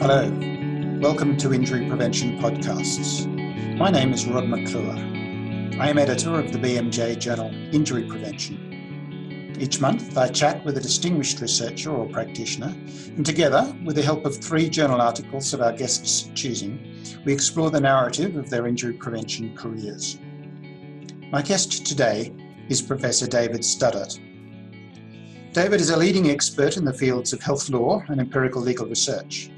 Hello, welcome to Injury Prevention Podcasts. My name is Rod McClure. I am editor of the BMJ journal Injury Prevention. Each month, I chat with a distinguished researcher or practitioner, and together, with the help of three journal articles of our guests' choosing, we explore the narrative of their injury prevention careers. My guest today is Professor David Studdert. David is a leading expert in the fields of health law and empirical legal research.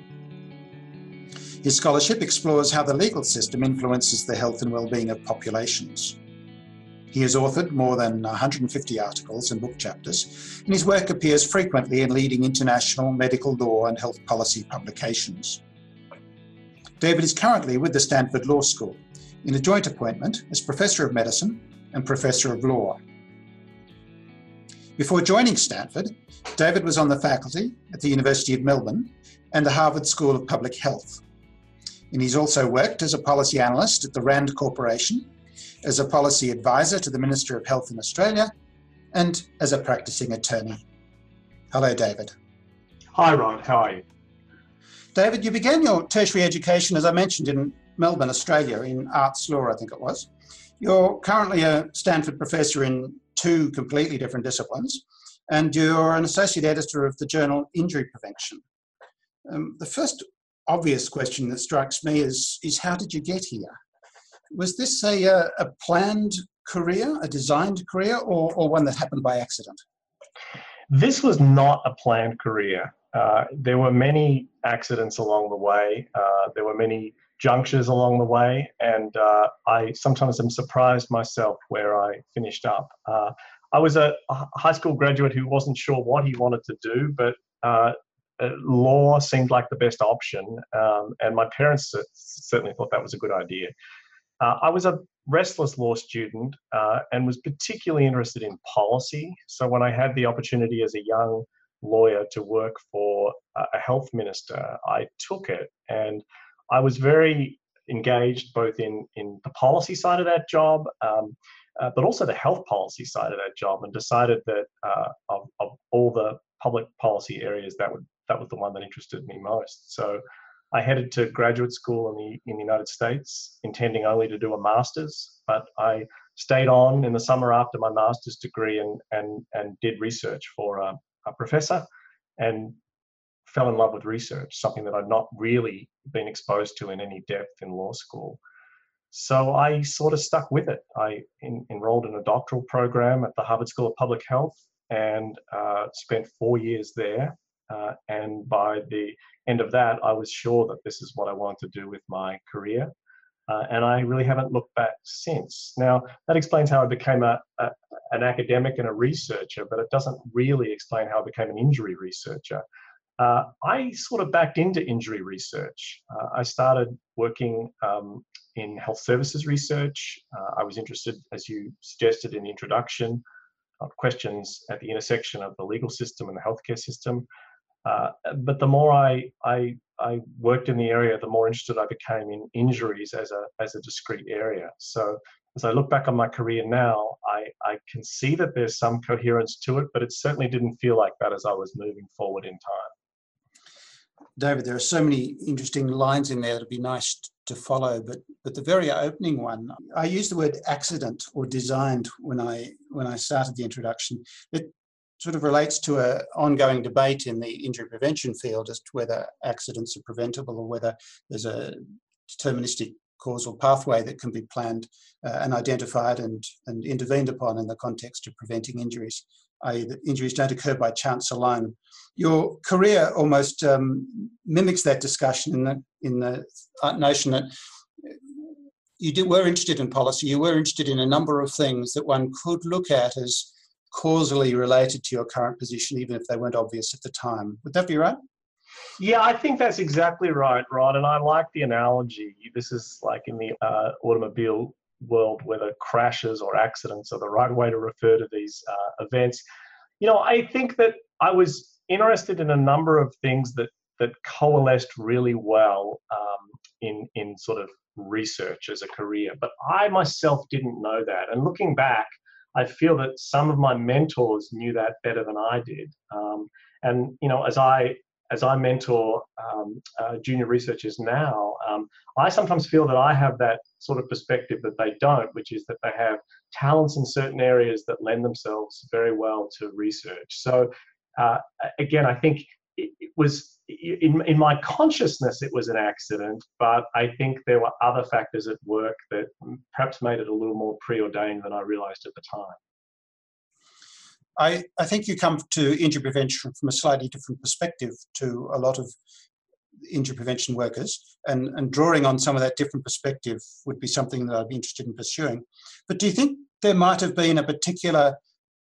His scholarship explores how the legal system influences the health and well-being of populations. He has authored more than 150 articles and book chapters, and his work appears frequently in leading international medical law and health policy publications. David is currently with the Stanford Law School in a joint appointment as Professor of Medicine and Professor of Law. Before joining Stanford, David was on the faculty at the University of Melbourne and the Harvard School of Public Health and he's also worked as a policy analyst at the RAND Corporation, as a policy advisor to the Minister of Health in Australia, and as a practicing attorney. Hello, David. Hi, Rod. How are you? David, you began your tertiary education, as I mentioned, in Melbourne, Australia, in arts law, I think it was. You're currently a Stanford professor in two completely different disciplines, and you're an associate editor of the journal Injury Prevention. Um, the first obvious question that strikes me is, is how did you get here? Was this a, a, planned career, a designed career, or, or one that happened by accident? This was not a planned career. Uh, there were many accidents along the way. Uh, there were many junctures along the way, and uh, I sometimes am surprised myself where I finished up. Uh, I was a, a, high school graduate who wasn't sure what he wanted to do, but uh, law seemed like the best option, um, and my parents certainly thought that was a good idea. Uh, I was a restless law student uh, and was particularly interested in policy. So when I had the opportunity as a young lawyer to work for a health minister, I took it, and I was very engaged both in in the policy side of that job. Um, uh, but also the health policy side of that job, and decided that uh, of, of, all the public policy areas that would that was the one that interested me most. So I headed to graduate school in the in the United States, intending only to do a master's, but I stayed on in the summer after my master's degree and and and did research for a, a professor, and fell in love with research, something that I'd not really been exposed to in any depth in law school. So I sort of stuck with it. I in, enrolled in a doctoral program at the Harvard School of Public Health and uh, spent four years there uh, and by the end of that, I was sure that this is what I wanted to do with my career. Uh, and I really haven't looked back since. Now, that explains how I became a, a, an academic and a researcher, but it doesn't really explain how I became an injury researcher. Uh, I sort of backed into injury research. Uh, I started working um, in health services research. Uh, I was interested, as you suggested in the introduction, of questions at the intersection of the legal system and the healthcare system. Uh, but the more I, I, I worked in the area, the more interested I became in injuries as a, as a discrete area. So as I look back on my career now, I, I can see that there's some coherence to it, but it certainly didn't feel like that as I was moving forward in time. David, there are so many interesting lines in there that'd be nice to follow, but but the very opening one, I used the word accident or designed when I when I started the introduction. It sort of relates to an ongoing debate in the injury prevention field as to whether accidents are preventable or whether there's a deterministic causal pathway that can be planned uh, and identified and, and intervened upon in the context of preventing injuries, i.e. that injuries don't occur by chance alone. Your career almost um, mimics that discussion in the, in the notion that you did, were interested in policy, you were interested in a number of things that one could look at as causally related to your current position, even if they weren't obvious at the time. Would that be right? Yeah, I think that's exactly right, Rod. And I like the analogy. This is like in the uh, automobile world, whether crashes or accidents are the right way to refer to these uh, events. You know, I think that I was interested in a number of things that that coalesced really well um, in in sort of research as a career. But I myself didn't know that. And looking back, I feel that some of my mentors knew that better than I did. Um, and you know, as I as I mentor um, uh, junior researchers now, um, I sometimes feel that I have that sort of perspective that they don't, which is that they have talents in certain areas that lend themselves very well to research. So, uh, again, I think it, it was in, in my consciousness, it was an accident, but I think there were other factors at work that perhaps made it a little more preordained than I realized at the time. I, I think you come to injury prevention from a slightly different perspective to a lot of injury prevention workers, and, and drawing on some of that different perspective would be something that I'd be interested in pursuing. But do you think there might have been a particular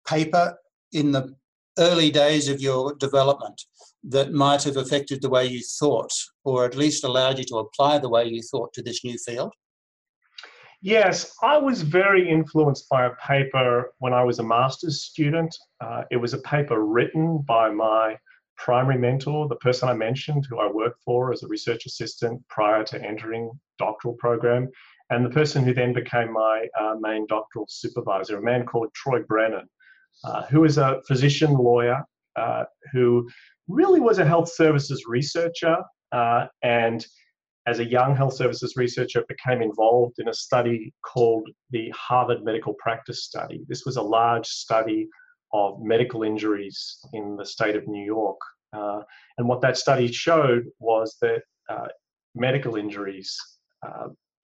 paper in the early days of your development that might have affected the way you thought, or at least allowed you to apply the way you thought to this new field? Yes, I was very influenced by a paper when I was a master's student. Uh, it was a paper written by my primary mentor, the person I mentioned, who I worked for as a research assistant prior to entering doctoral program, and the person who then became my uh, main doctoral supervisor, a man called Troy Brennan, uh, who is a physician lawyer uh, who really was a health services researcher uh, and as a young health services researcher became involved in a study called the Harvard Medical Practice Study. This was a large study of medical injuries in the state of New York. Uh, and what that study showed was that uh, medical injuries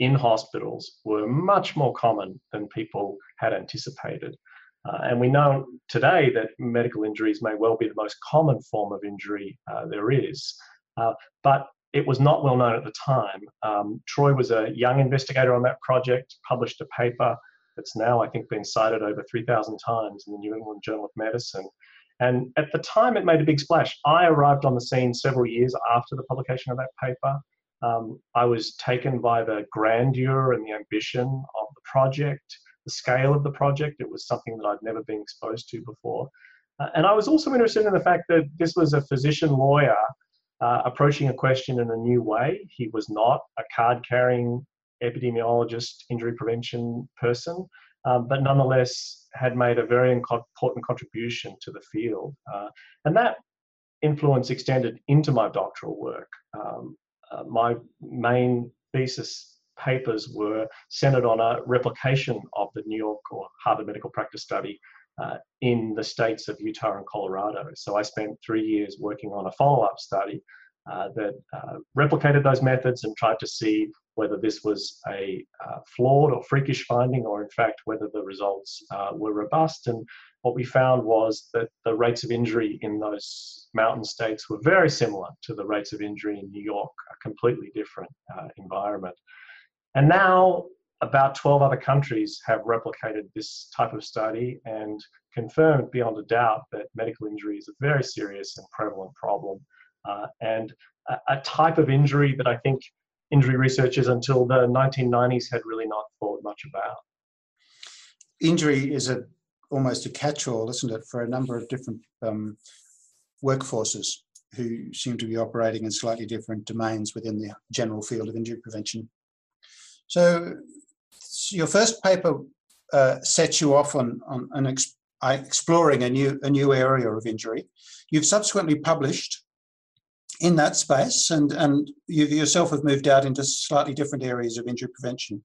in hospitals were much more common than people had anticipated. Uh, and we know today that medical injuries may well be the most common form of injury uh, there is. Uh, but it was not well known at the time. Um, Troy was a young investigator on that project, published a paper that's now, I think, been cited over 3,000 times in the New England Journal of Medicine. And at the time, it made a big splash. I arrived on the scene several years after the publication of that paper. Um, I was taken by the grandeur and the ambition of the project the scale of the project. It was something that I'd never been exposed to before. Uh, and I was also interested in the fact that this was a physician lawyer uh, approaching a question in a new way. He was not a card carrying epidemiologist, injury prevention person, um, but nonetheless had made a very important contribution to the field. Uh, and that influence extended into my doctoral work. Um, uh, my main thesis papers were centered on a replication of the New York or Harvard Medical Practice Study uh, in the states of Utah and Colorado. So I spent three years working on a follow up study uh, that uh, replicated those methods and tried to see whether this was a uh, flawed or freakish finding or, in fact, whether the results uh, were robust. And what we found was that the rates of injury in those mountain states were very similar to the rates of injury in New York, a completely different uh, environment. And now about 12 other countries have replicated this type of study and confirmed beyond a doubt that medical injury is a very serious and prevalent problem. Uh, and a, a, type of injury that I think injury researchers until the 1990s had really not thought much about. Injury is a almost a catch-all, isn't it, for a number of different um, workforces who seem to be operating in slightly different domains within the general field of injury prevention. So your first paper uh, sets you off on, on, ex- exploring a new, a new area of injury. You've subsequently published in that space, and, and you yourself have moved out into slightly different areas of injury prevention.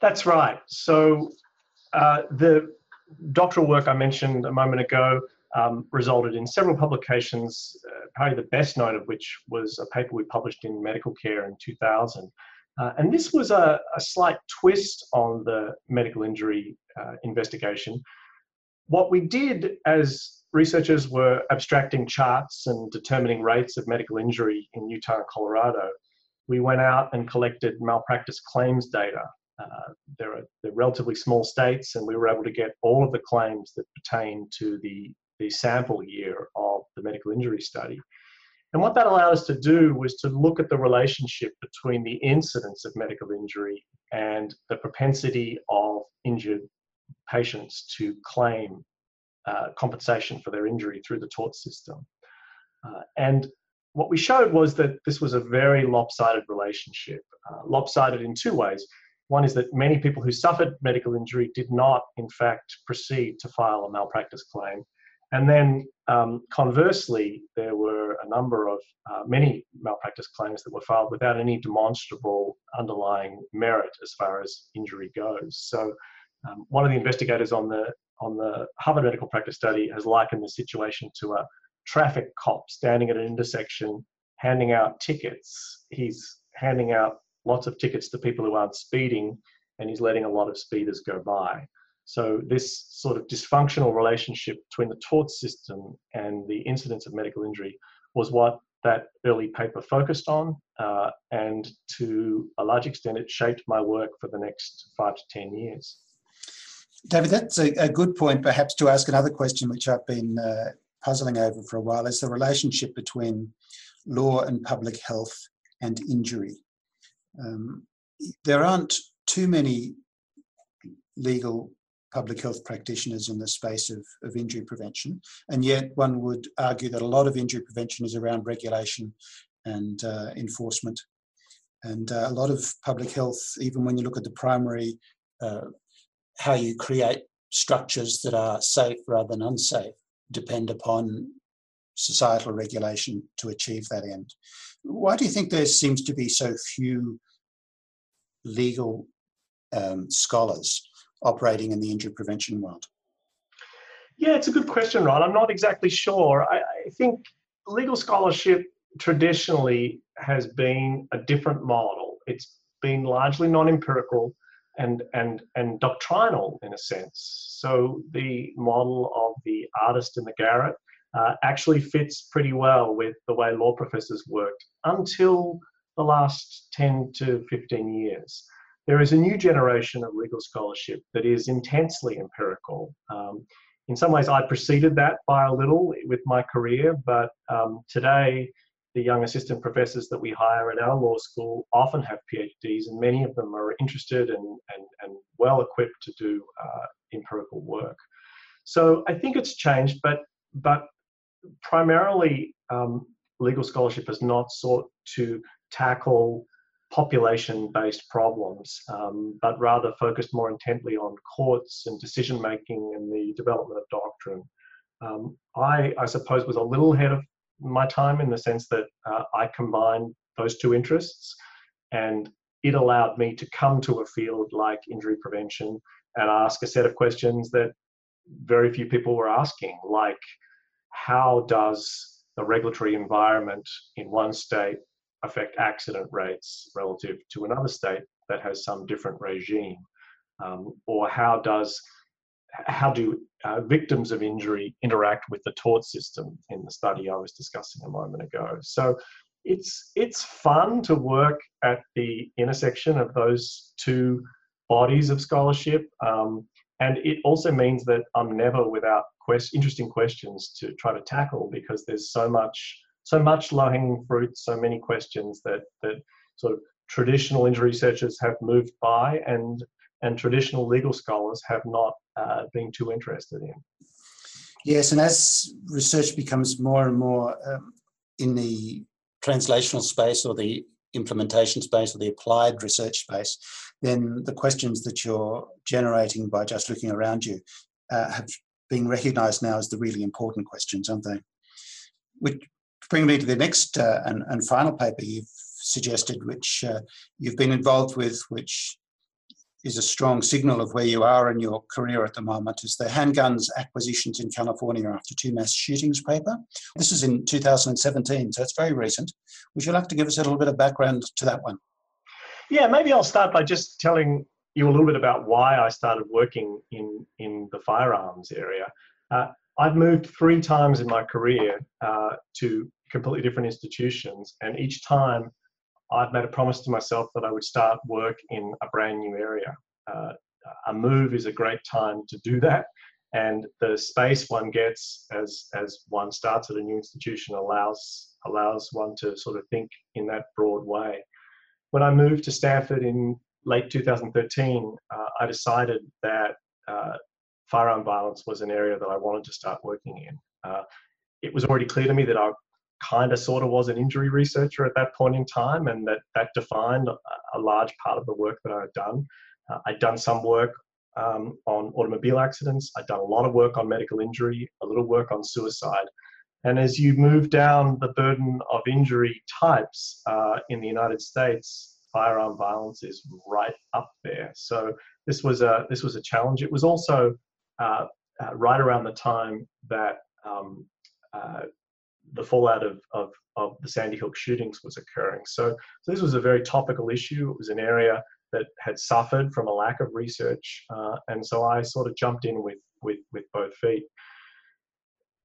That's right. So uh, the doctoral work I mentioned a moment ago um, resulted in several publications, uh, probably the best known of which was a paper we published in Medical Care in 2000. Uh, and this was a, a, slight twist on the medical injury uh, investigation. What we did as researchers were abstracting charts and determining rates of medical injury in Utah and Colorado, we went out and collected malpractice claims data. Uh, they're, they're relatively small states, and we were able to get all of the claims that pertain to the, the sample year of the medical injury study. And what that allowed us to do was to look at the relationship between the incidence of medical injury and the propensity of injured patients to claim uh, compensation for their injury through the tort system. Uh, and what we showed was that this was a very lopsided relationship, uh, lopsided in two ways. One is that many people who suffered medical injury did not, in fact, proceed to file a malpractice claim. And then um, conversely, there were a number of uh, many malpractice claims that were filed without any demonstrable underlying merit as far as injury goes. So, um, one of the investigators on the on the Harvard Medical Practice Study has likened the situation to a traffic cop standing at an intersection handing out tickets. He's handing out lots of tickets to people who aren't speeding, and he's letting a lot of speeders go by. So this sort of dysfunctional relationship between the tort system and the incidence of medical injury was what that early paper focused on, uh, and to a large extent, it shaped my work for the next five to ten years. David, that's a, a good point, perhaps, to ask another question, which I've been uh, puzzling over for a while, is the relationship between law and public health and injury. Um, there aren't too many legal public health practitioners in the space of, of injury prevention. And yet, one would argue that a lot of injury prevention is around regulation and uh, enforcement. And uh, a lot of public health, even when you look at the primary, uh, how you create structures that are safe rather than unsafe, depend upon societal regulation to achieve that end. Why do you think there seems to be so few legal um, scholars operating in the injury prevention world? Yeah, it's a good question, Rod. I'm not exactly sure. I, I think legal scholarship traditionally has been a different model. It's been largely non-empirical and and and doctrinal in a sense. So the model of the artist in the garret uh, actually fits pretty well with the way law professors worked until the last 10 to 15 years there is a new generation of legal scholarship that is intensely empirical. Um, in some ways, I preceded that by a little with my career, but um, today, the young assistant professors that we hire at our law school often have PhDs, and many of them are interested and, and, and well equipped to do uh, empirical work. So I think it's changed, but, but primarily, um, legal scholarship has not sought to tackle population-based problems, um, but rather focused more intently on courts and decision-making and the development of doctrine. Um, I, I suppose, was a little ahead of my time in the sense that uh, I combined those two interests, and it allowed me to come to a field like injury prevention and ask a set of questions that very few people were asking, like how does the regulatory environment in one state affect accident rates relative to another state that has some different regime? Um, or how does how do uh, victims of injury interact with the tort system in the study I was discussing a moment ago? So it's it's fun to work at the intersection of those two bodies of scholarship, um, and it also means that I'm never without quest- interesting questions to try to tackle because there's so much so much low hanging fruit, so many questions that that sort of traditional injury researchers have moved by and and traditional legal scholars have not uh, been too interested in. Yes, and as research becomes more and more um, in the translational space or the implementation space or the applied research space, then the questions that you're generating by just looking around you uh, have been recognized now as the really important questions, aren't they? Which bring me to the next uh, and, and, final paper you've suggested, which uh, you've been involved with, which is a strong signal of where you are in your career at the moment, is the handguns acquisitions in California after two mass shootings paper. This is in 2017, so it's very recent. Would you like to give us a little bit of background to that one? Yeah, maybe I'll start by just telling you a little bit about why I started working in, in the firearms area. Uh, I've moved three times in my career uh, to completely different institutions. And each time I've made a promise to myself that I would start work in a brand new area. Uh, a move is a great time to do that. And the space one gets as, as one starts at a new institution allows, allows one to sort of think in that broad way. When I moved to Stanford in late 2013, uh, I decided that uh, firearm violence was an area that I wanted to start working in. Uh, it was already clear to me that I kind of sort of was an injury researcher at that point in time, and that that defined a, large part of the work that I had done. Uh, I'd done some work um, on automobile accidents. I'd done a lot of work on medical injury, a little work on suicide. And as you move down the burden of injury types uh, in the United States, firearm violence is right up there. So this was a this was a challenge. It was also uh, uh, right around the time that um, uh, the fallout of, of, of the Sandy Hook shootings was occurring. So, so this was a very topical issue. It was an area that had suffered from a lack of research, uh, and so I sort of jumped in with with with both feet.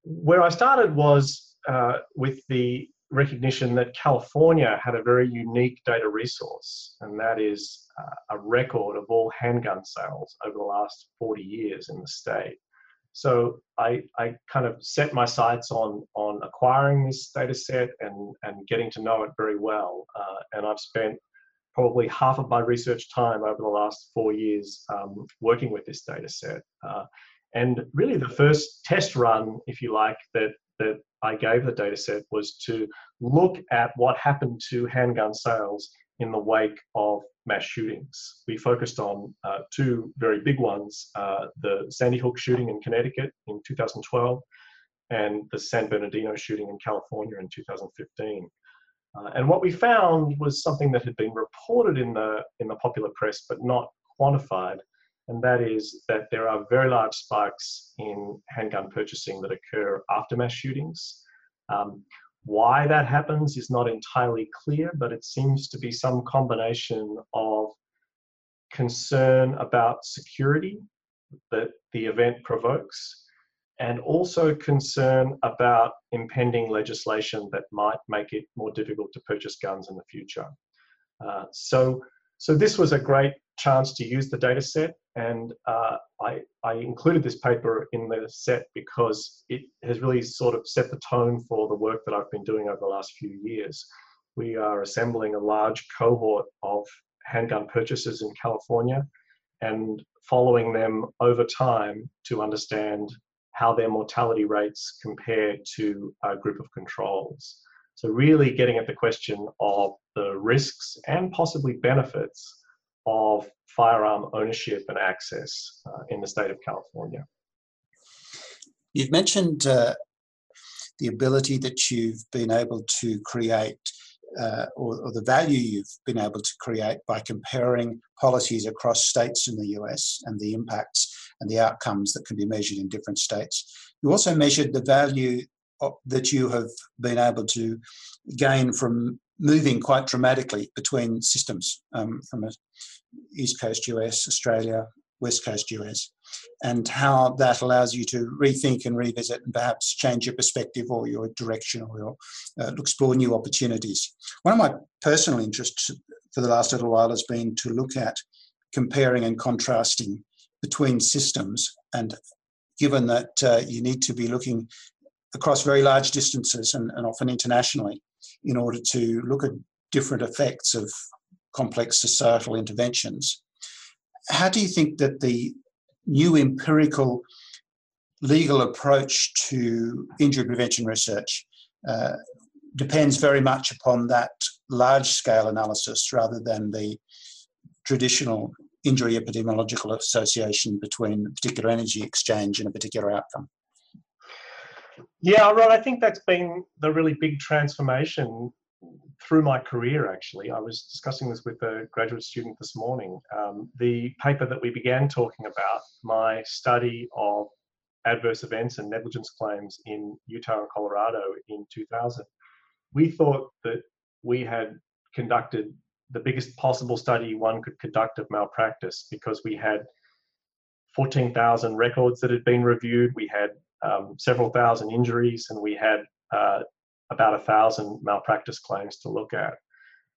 Where I started was uh, with the recognition that California had a very unique data resource, and that is uh, a record of all handgun sales over the last 40 years in the state. So I, I kind of set my sights on, on acquiring this data set and, and getting to know it very well. Uh, and I've spent probably half of my research time over the last four years um, working with this data set. Uh, and really the first test run, if you like, that, that I gave the data set was to look at what happened to handgun sales in the wake of mass shootings. We focused on uh, two very big ones uh, the Sandy Hook shooting in Connecticut in 2012 and the San Bernardino shooting in California in 2015. Uh, and what we found was something that had been reported in the, in the popular press but not quantified, and that is that there are very large spikes in handgun purchasing that occur after mass shootings. Um, why that happens is not entirely clear, but it seems to be some combination of concern about security that the event provokes, and also concern about impending legislation that might make it more difficult to purchase guns in the future. Uh, so, so this was a great chance to use the data set and uh, I, I, included this paper in the set because it has really sort of set the tone for the work that I've been doing over the last few years. We are assembling a large cohort of handgun purchasers in California and following them over time to understand how their mortality rates compare to a group of controls. So really getting at the question of the risks and possibly benefits of firearm ownership and access uh, in the state of California. You've mentioned uh, the ability that you've been able to create uh, or, or, the value you've been able to create by comparing policies across states in the US and the impacts and the outcomes that can be measured in different states. You also measured the value that you have been able to gain from moving quite dramatically between systems um, from East Coast US, Australia, West Coast US, and how that allows you to rethink and revisit and perhaps change your perspective or your direction or your, uh, explore new opportunities. One of my personal interests for the last little while has been to look at comparing and contrasting between systems and given that uh, you need to be looking across very large distances and, and often internationally in order to look at different effects of complex societal interventions. How do you think that the new empirical legal approach to injury prevention research uh, depends very much upon that large scale analysis rather than the traditional injury epidemiological association between a particular energy exchange and a particular outcome? Yeah, Rod, I think that's been the really big transformation through my career, actually. I was discussing this with a graduate student this morning. Um, the paper that we began talking about, my study of adverse events and negligence claims in Utah and Colorado in 2000, we thought that we had conducted the biggest possible study one could conduct of malpractice because we had 14,000 records that had been reviewed. We had um, several thousand injuries, and we had uh, about a thousand malpractice claims to look at.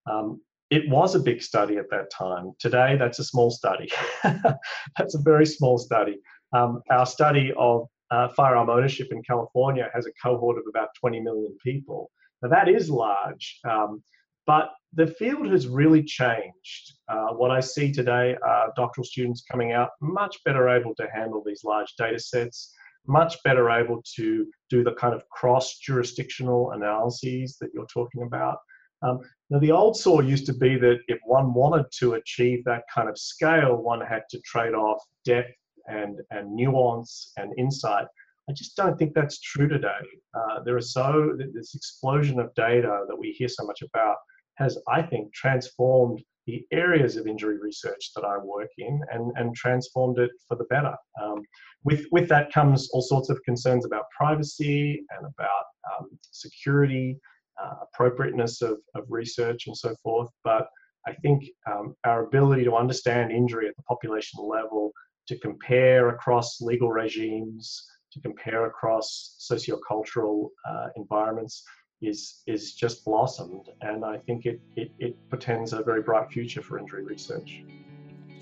Um, it was a big study at that time. Today, that's a small study. that's a very small study. Um, our study of uh, firearm ownership in California has a cohort of about 20 million people. Now, that is large, um, but the field has really changed. Uh, what I see today are doctoral students coming out much better able to handle these large data sets much better able to do the kind of cross jurisdictional analyses that you're talking about. Um, Now, the old saw used to be that if one wanted to achieve that kind of scale, one had to trade off depth and, and nuance and insight. I just don't think that's true today. Uh, there is so this explosion of data that we hear so much about has, I think, transformed the areas of injury research that I work in and, and transformed it for the better. Um, with, with that comes all sorts of concerns about privacy and about um, security, uh, appropriateness of, of research, and so forth. But I think um, our ability to understand injury at the population level, to compare across legal regimes, to compare across sociocultural uh, environments, is is just blossomed, and I think it, it, it portends a very bright future for injury research.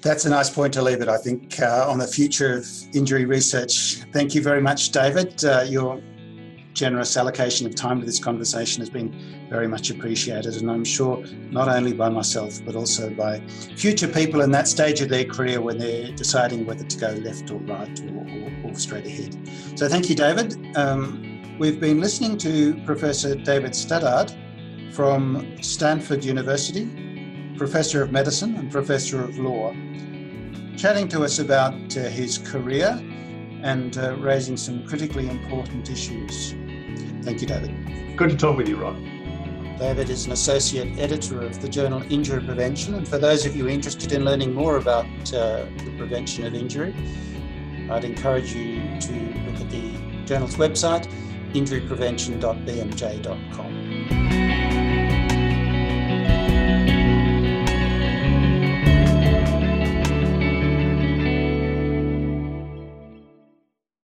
That's a nice point to leave it, I think, uh, on the future of injury research. Thank you very much, David. Uh, your generous allocation of time to this conversation has been very much appreciated, and I'm sure not only by myself, but also by future people in that stage of their career when they're deciding whether to go left or right or, or, or straight ahead. So, thank you, David. Um, We've been listening to Professor David Studdert from Stanford University, Professor of Medicine and Professor of Law, chatting to us about uh, his career and uh, raising some critically important issues. Thank you, David. Good to talk with you, Rod. David is an associate editor of the journal Injury Prevention. And for those of you interested in learning more about uh, the prevention of injury, I'd encourage you to look at the journal's website injuryprevention.bmj.com.